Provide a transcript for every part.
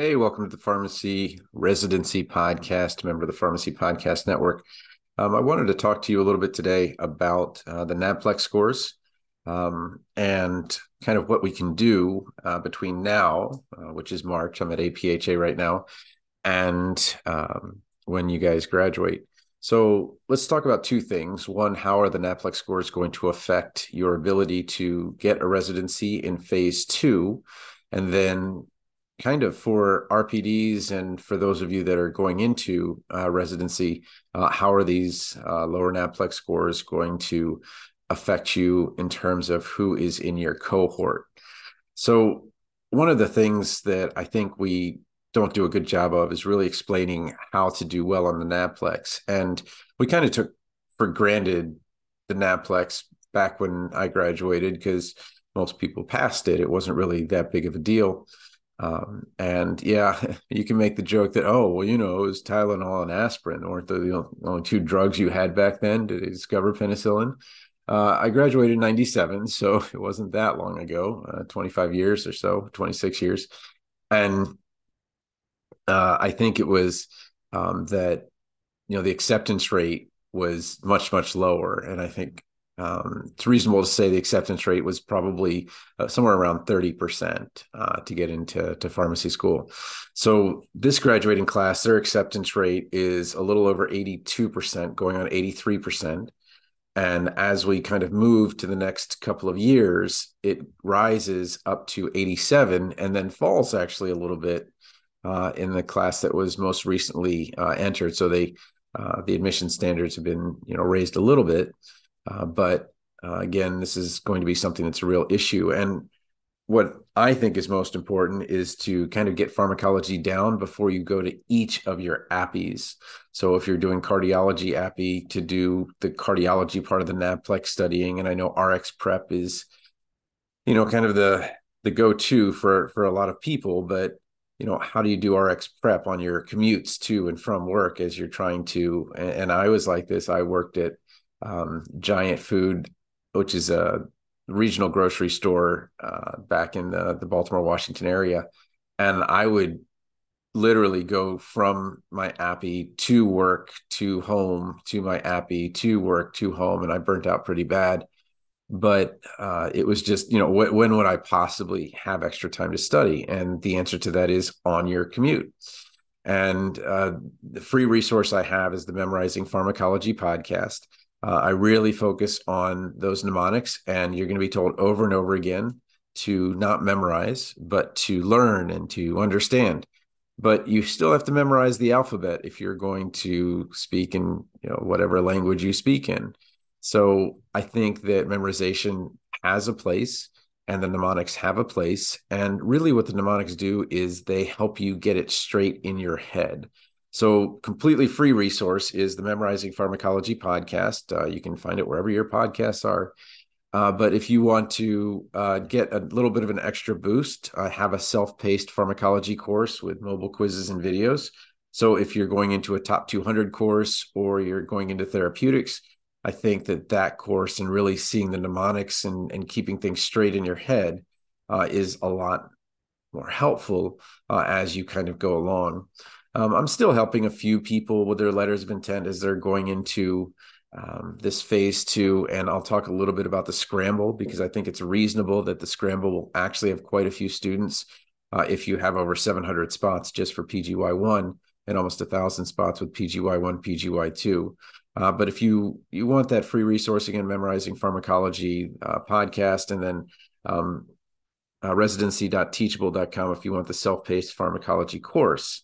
Hey, welcome to the Pharmacy Residency Podcast, member of the Pharmacy Podcast Network. Um, I wanted to talk to you a little bit today about uh, the NAPLEX scores um, and kind of what we can do uh, between now, uh, which is March, I'm at APHA right now, and um, when you guys graduate. So let's talk about two things. One, how are the NAPLEX scores going to affect your ability to get a residency in phase two? And then kind of for RPDs and for those of you that are going into uh, residency, uh, how are these uh, lower NAPLEX scores going to affect you in terms of who is in your cohort? So, one of the things that I think we don't do a good job of is really explaining how to do well on the NAPLEX. And we kind of took for granted the NAPLEX back when I graduated because most people passed it. It wasn't really that big of a deal. Um, and yeah, you can make the joke that, oh, well, you know, it was Tylenol and aspirin, weren't the only two drugs you had back then to discover penicillin. Uh, I graduated in 97, so it wasn't that long ago, uh, 25 years or so, 26 years. And uh, I think it was um, that, you know, the acceptance rate was much, much lower. And I think um, it's reasonable to say the acceptance rate was probably uh, somewhere around 30% uh, to get into to pharmacy school. So this graduating class, their acceptance rate is a little over 82%, going on 83%. And as we kind of move to the next couple of years, it rises up to 87 and then falls actually a little bit uh, in the class that was most recently uh, entered. So they uh, the admission standards have been you know raised a little bit. Uh, but uh, again, this is going to be something that's a real issue. And what I think is most important is to kind of get pharmacology down before you go to each of your appies. So if you're doing cardiology APPE, to do the cardiology part of the NAPLEX studying, and I know RX prep is, you know, kind of the the go-to for for a lot of people, but you know, how do you do RX prep on your commutes to and from work as you're trying to? And, and I was like this. I worked at um, Giant Food, which is a regional grocery store uh, back in the, the Baltimore, Washington area. And I would literally go from my appy to work to home to my appy to work to home. And I burnt out pretty bad. But uh, it was just, you know, wh- when would I possibly have extra time to study? And the answer to that is on your commute. And uh, the free resource I have is the Memorizing Pharmacology podcast. Uh, I really focus on those mnemonics, and you're going to be told over and over again to not memorize, but to learn and to understand. But you still have to memorize the alphabet if you're going to speak in you know whatever language you speak in. So I think that memorization has a place and the mnemonics have a place. And really, what the mnemonics do is they help you get it straight in your head. So, completely free resource is the Memorizing Pharmacology podcast. Uh, you can find it wherever your podcasts are. Uh, but if you want to uh, get a little bit of an extra boost, I have a self paced pharmacology course with mobile quizzes and videos. So, if you're going into a top 200 course or you're going into therapeutics, I think that that course and really seeing the mnemonics and, and keeping things straight in your head uh, is a lot more helpful uh, as you kind of go along. Um, I'm still helping a few people with their letters of intent as they're going into um, this phase two. And I'll talk a little bit about the scramble because I think it's reasonable that the scramble will actually have quite a few students uh, if you have over 700 spots just for PGY1 and almost a thousand spots with PGY1, PGY2. Uh, but if you you want that free resource again, memorizing pharmacology uh, podcast, and then um, uh, residency.teachable.com if you want the self-paced pharmacology course.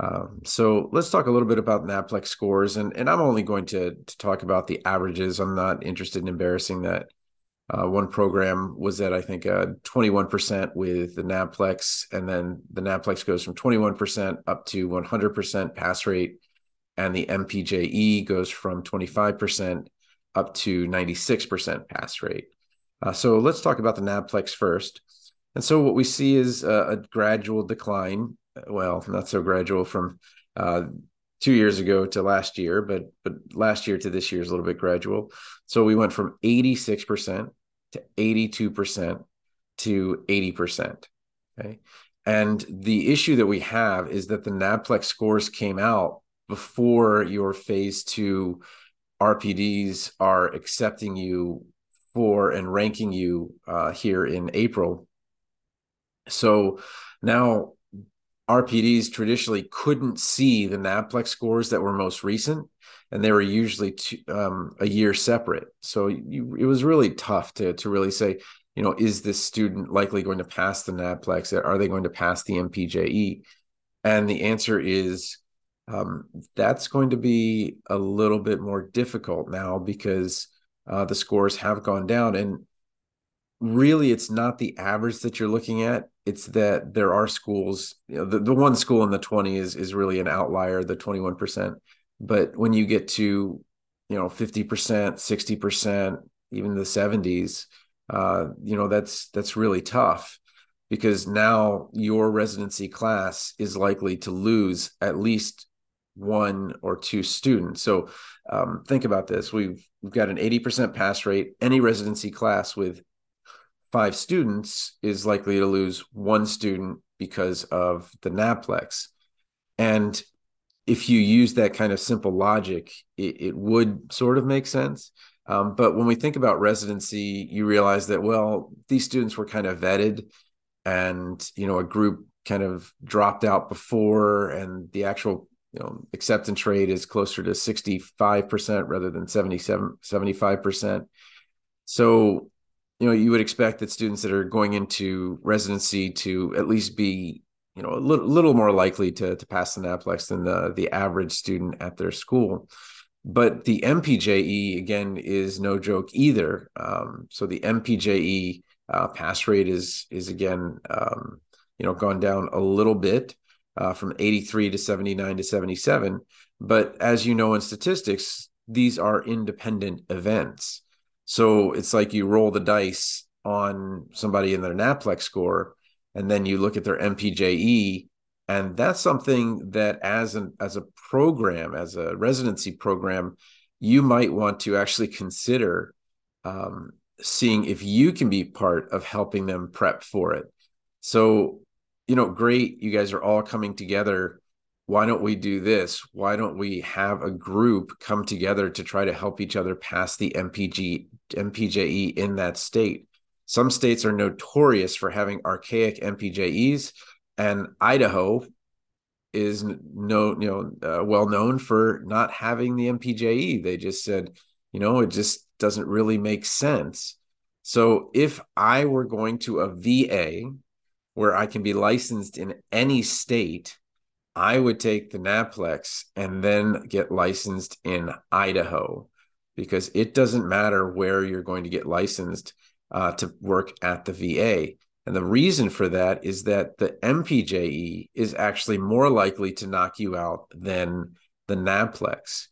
Um, so let's talk a little bit about NAPLEX scores, and and I'm only going to to talk about the averages. I'm not interested in embarrassing that. Uh, one program was at I think uh, 21% with the NAPLEX, and then the NAPLEX goes from 21% up to 100% pass rate, and the MPJE goes from 25% up to 96% pass rate. Uh, so let's talk about the NAPLEX first. And so what we see is a, a gradual decline well, not so gradual from uh, two years ago to last year, but but last year to this year is a little bit gradual. So we went from 86% to 82% to 80%. Okay. And the issue that we have is that the NAPLEX scores came out before your phase two RPDs are accepting you for and ranking you uh, here in April. So now RPDs traditionally couldn't see the NAPLEX scores that were most recent, and they were usually two, um, a year separate. So you, it was really tough to to really say, you know, is this student likely going to pass the NAPLEX? Are they going to pass the MPJE? And the answer is um, that's going to be a little bit more difficult now because uh, the scores have gone down. And really, it's not the average that you're looking at it's that there are schools you know the, the one school in the 20 is is really an outlier the 21% but when you get to you know 50% 60% even the 70s uh, you know that's that's really tough because now your residency class is likely to lose at least one or two students. So um, think about this. We've we've got an 80% pass rate. Any residency class with five students is likely to lose one student because of the NAPLEX. And if you use that kind of simple logic, it, it would sort of make sense. Um, but when we think about residency, you realize that, well, these students were kind of vetted and, you know, a group kind of dropped out before and the actual you know acceptance rate is closer to 65% rather than 77 75% so you know you would expect that students that are going into residency to at least be you know a little, little more likely to to pass the NAPLEX than the the average student at their school. But the MPJE again is no joke either. Um, so the MPJE uh, pass rate is is again um, you know gone down a little bit uh, from 83 to 79 to 77. But as you know in statistics, these are independent events. So it's like you roll the dice on somebody in their NAPLEX score, and then you look at their MPJE, and that's something that as an as a program, as a residency program, you might want to actually consider um, seeing if you can be part of helping them prep for it. So, you know, great, you guys are all coming together why don't we do this? Why don't we have a group come together to try to help each other pass the MPG MPJE in that state? Some states are notorious for having archaic MPJEs, and Idaho is no you know uh, well known for not having the MPJE. They just said, you know, it just doesn't really make sense. So if I were going to a VA where I can be licensed in any state I would take the NAPLEX and then get licensed in Idaho because it doesn't matter where you're going to get licensed uh, to work at the VA. And the reason for that is that the MPJE is actually more likely to knock you out than the NAPLEX.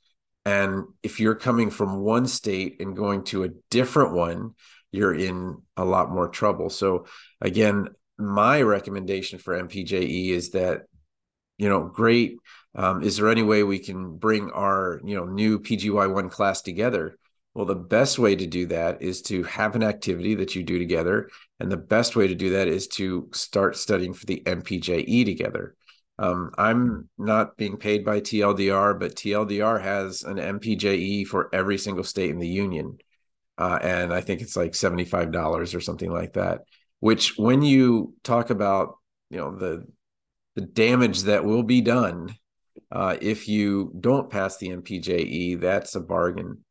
And if you're coming from one state and going to a different one, you're in a lot more trouble. So, again, my recommendation for MPJE is that you know, great. Um, is there any way we can bring our, you know, new PGY1 class together? Well, the best way to do that is to have an activity that you do together. And the best way to do that is to start studying for the MPJE together. Um, I'm not being paid by TLDR, but TLDR has an MPJE for every single state in the union. Uh, and I think it's like $75 or something like that, which when you talk about, you know, the the damage that will be done uh, if you don't pass the MPJE. That's a bargain.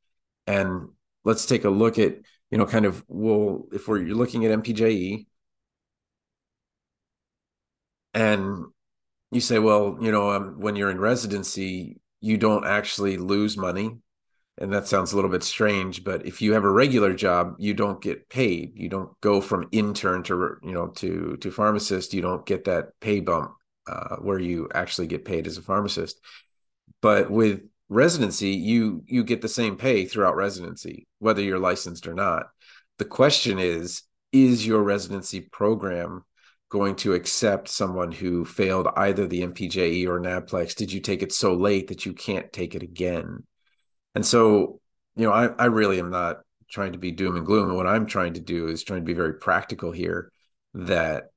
And let's take a look at, you know, kind of, well, if we're you're looking at MPJE and you say, well, you know, um, when you're in residency, you don't actually lose money. And that sounds a little bit strange, but if you have a regular job, you don't get paid. You don't go from intern to, you know, to to pharmacist. You don't get that pay bump uh, where you actually get paid as a pharmacist. But with residency, you you get the same pay throughout residency, whether you're licensed or not. The question is, is your residency program going to accept someone who failed either the MPJE or NAPLEX? Did you take it so late that you can't take it again? And so, you know, I, I really am not trying to be doom and gloom. What I'm trying to do is trying to be very practical here that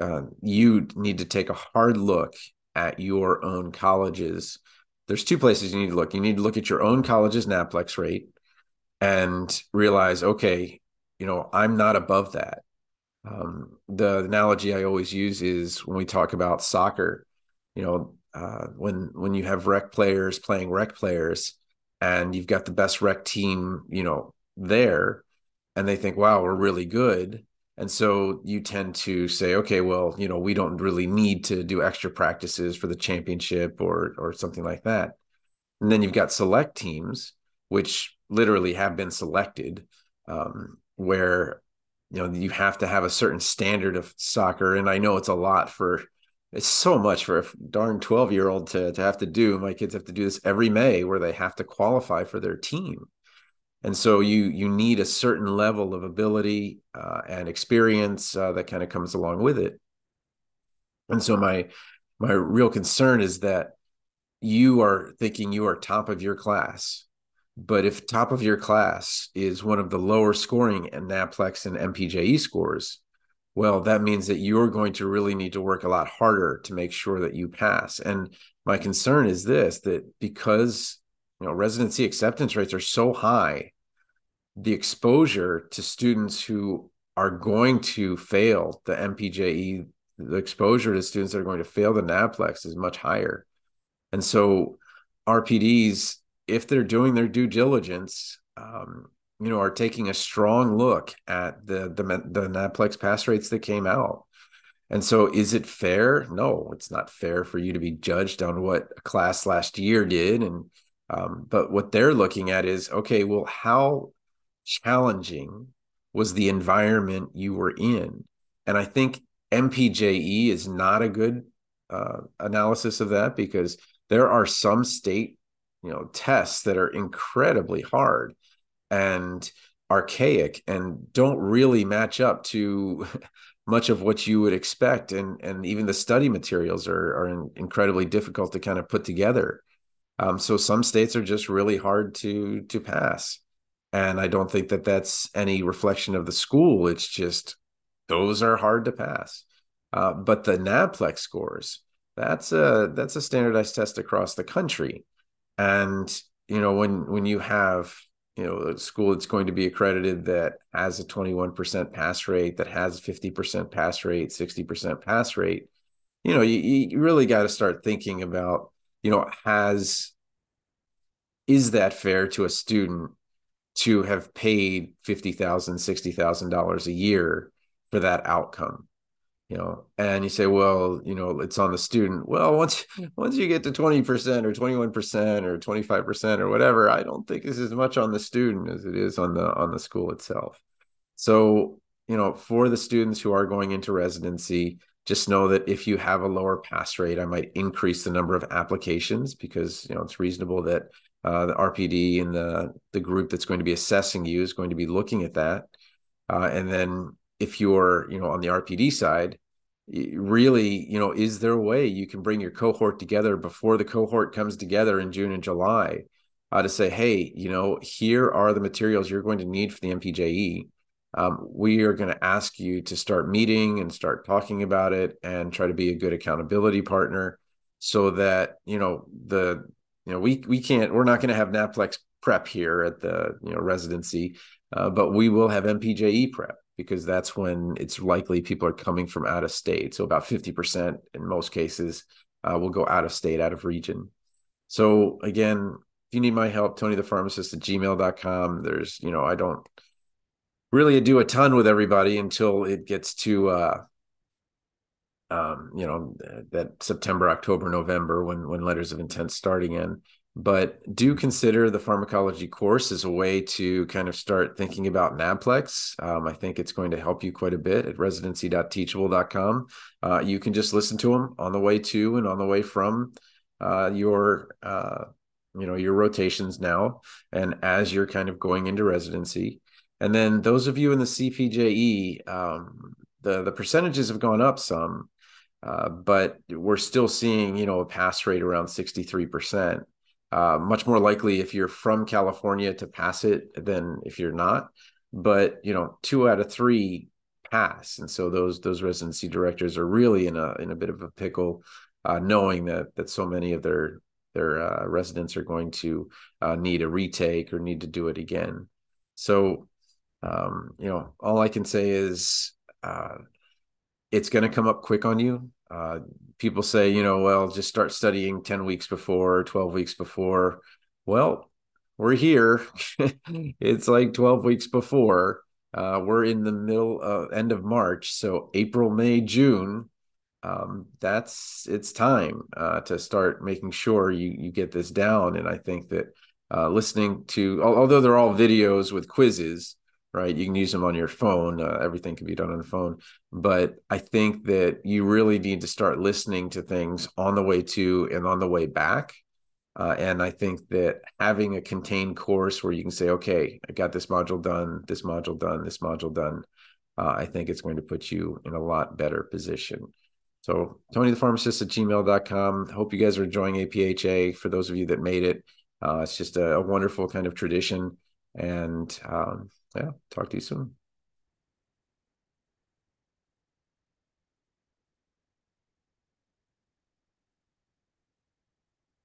uh, you need to take a hard look at your own colleges. There's two places you need to look. You need to look at your own college's NAPLEX rate and realize, okay, you know, I'm not above that. Um, the analogy I always use is when we talk about soccer, you know, uh, when when you have rec players playing rec players, and you've got the best rec team, you know, there, and they think, wow, we're really good. And so you tend to say, okay, well, you know, we don't really need to do extra practices for the championship or or something like that. And then you've got select teams, which literally have been selected, um, where you know you have to have a certain standard of soccer. And I know it's a lot for it's so much for a darn 12 year old to, to have to do. My kids have to do this every May where they have to qualify for their team and so you you need a certain level of ability uh, and experience uh, that kind of comes along with it. And so my my real concern is that you are thinking you are top of your class but if top of your class is one of the lower scoring and naplex and mpje scores well that means that you're going to really need to work a lot harder to make sure that you pass. And my concern is this that because you know residency acceptance rates are so high the exposure to students who are going to fail the mpje the exposure to students that are going to fail the naplex is much higher and so rpds if they're doing their due diligence um, you know are taking a strong look at the the the naplex pass rates that came out and so, is it fair? No, it's not fair for you to be judged on what a class last year did. And um, but what they're looking at is okay, well, how challenging was the environment you were in? And I think MPJE is not a good uh, analysis of that because there are some state, you know, tests that are incredibly hard and archaic and don't really match up to much of what you would expect and and even the study materials are are incredibly difficult to kind of put together um, so some states are just really hard to to pass. And i don't think that that's any reflection of the school. It's just those are hard to pass. Uh, but the naplex scores that's a that's a standardized test across the country. And you know when when you have you know a school that's going to be accredited that has a 21% pass rate that has 50% pass rate 60% pass rate you know you, you really got to start thinking about you know has is that fair to a student to have paid $50,000 $60,000 a year for that outcome? You know and you say well you know it's on the student. Well once hmm. once you get to 20% or 21% or 25% or whatever i don't think it's as much on the student as it is on the on the school itself. So you know for the students who are going into residency just know that if you have a lower pass rate i might increase the number of applications because you know it's reasonable that uh, the rpd and the the group that's going to be assessing you is going to be looking at that uh, and then if you're you know on the rpd side really, you know, is there a way you can bring your cohort together before the cohort comes together in June and July uh, to say, hey, you know, here are the materials you're going to need for the MPJE. Um, we are going to ask you to start meeting and start talking about it and try to be a good accountability partner so that, you know, the, you know, we, we can't, we're not going to have NAPLEX prep here at the, you know, residency, uh, but we will have MPJE prep because that's when it's likely people are coming from out of state. So about 50% in most cases uh, will go out of state, out of region. So again, if you need my help, Tony the pharmacist at gmail.com. There's, you know, I don't really do a ton with everybody until it gets to uh um, you know, that September, October, November when when letters of intent starting in but do consider the pharmacology course as a way to kind of start thinking about NAPLEX. Um, I think it's going to help you quite a bit at residency.teachable.com. Uh, you can just listen to them on the way to and on the way from uh, your, uh, you know, your rotations now, and as you're kind of going into residency. And then those of you in the CPJE, um, the the percentages have gone up some, uh, but we're still seeing, you know, a pass rate around sixty three percent. Uh, much more likely if you're from California to pass it than if you're not. But you know, two out of three pass. And so those those residency directors are really in a in a bit of a pickle, uh, knowing that that so many of their their uh, residents are going to uh, need a retake or need to do it again. So, um, you know, all I can say is uh, it's going to come up quick on you. Uh, people say, you know, well, just start studying 10 weeks before, 12 weeks before. Well, we're here. it's like 12 weeks before. Uh, we're in the middle, uh, end of March. So April, May, June, um, that's it's time uh, to start making sure you you get this down. And I think that uh, listening to, although they're all videos with quizzes, right? You can use them on your phone. Uh, everything can be done on the phone. But I think that you really need to start listening to things on the way to and on the way back. Uh, and I think that having a contained course where you can say, okay, I got this module done, this module done, this module done, uh, I think it's going to put you in a lot better position. So, Tony the pharmacist at gmail.com. Hope you guys are enjoying APHA. For those of you that made it, uh, it's just a, a, wonderful kind of tradition. And um, yeah, talk to you soon.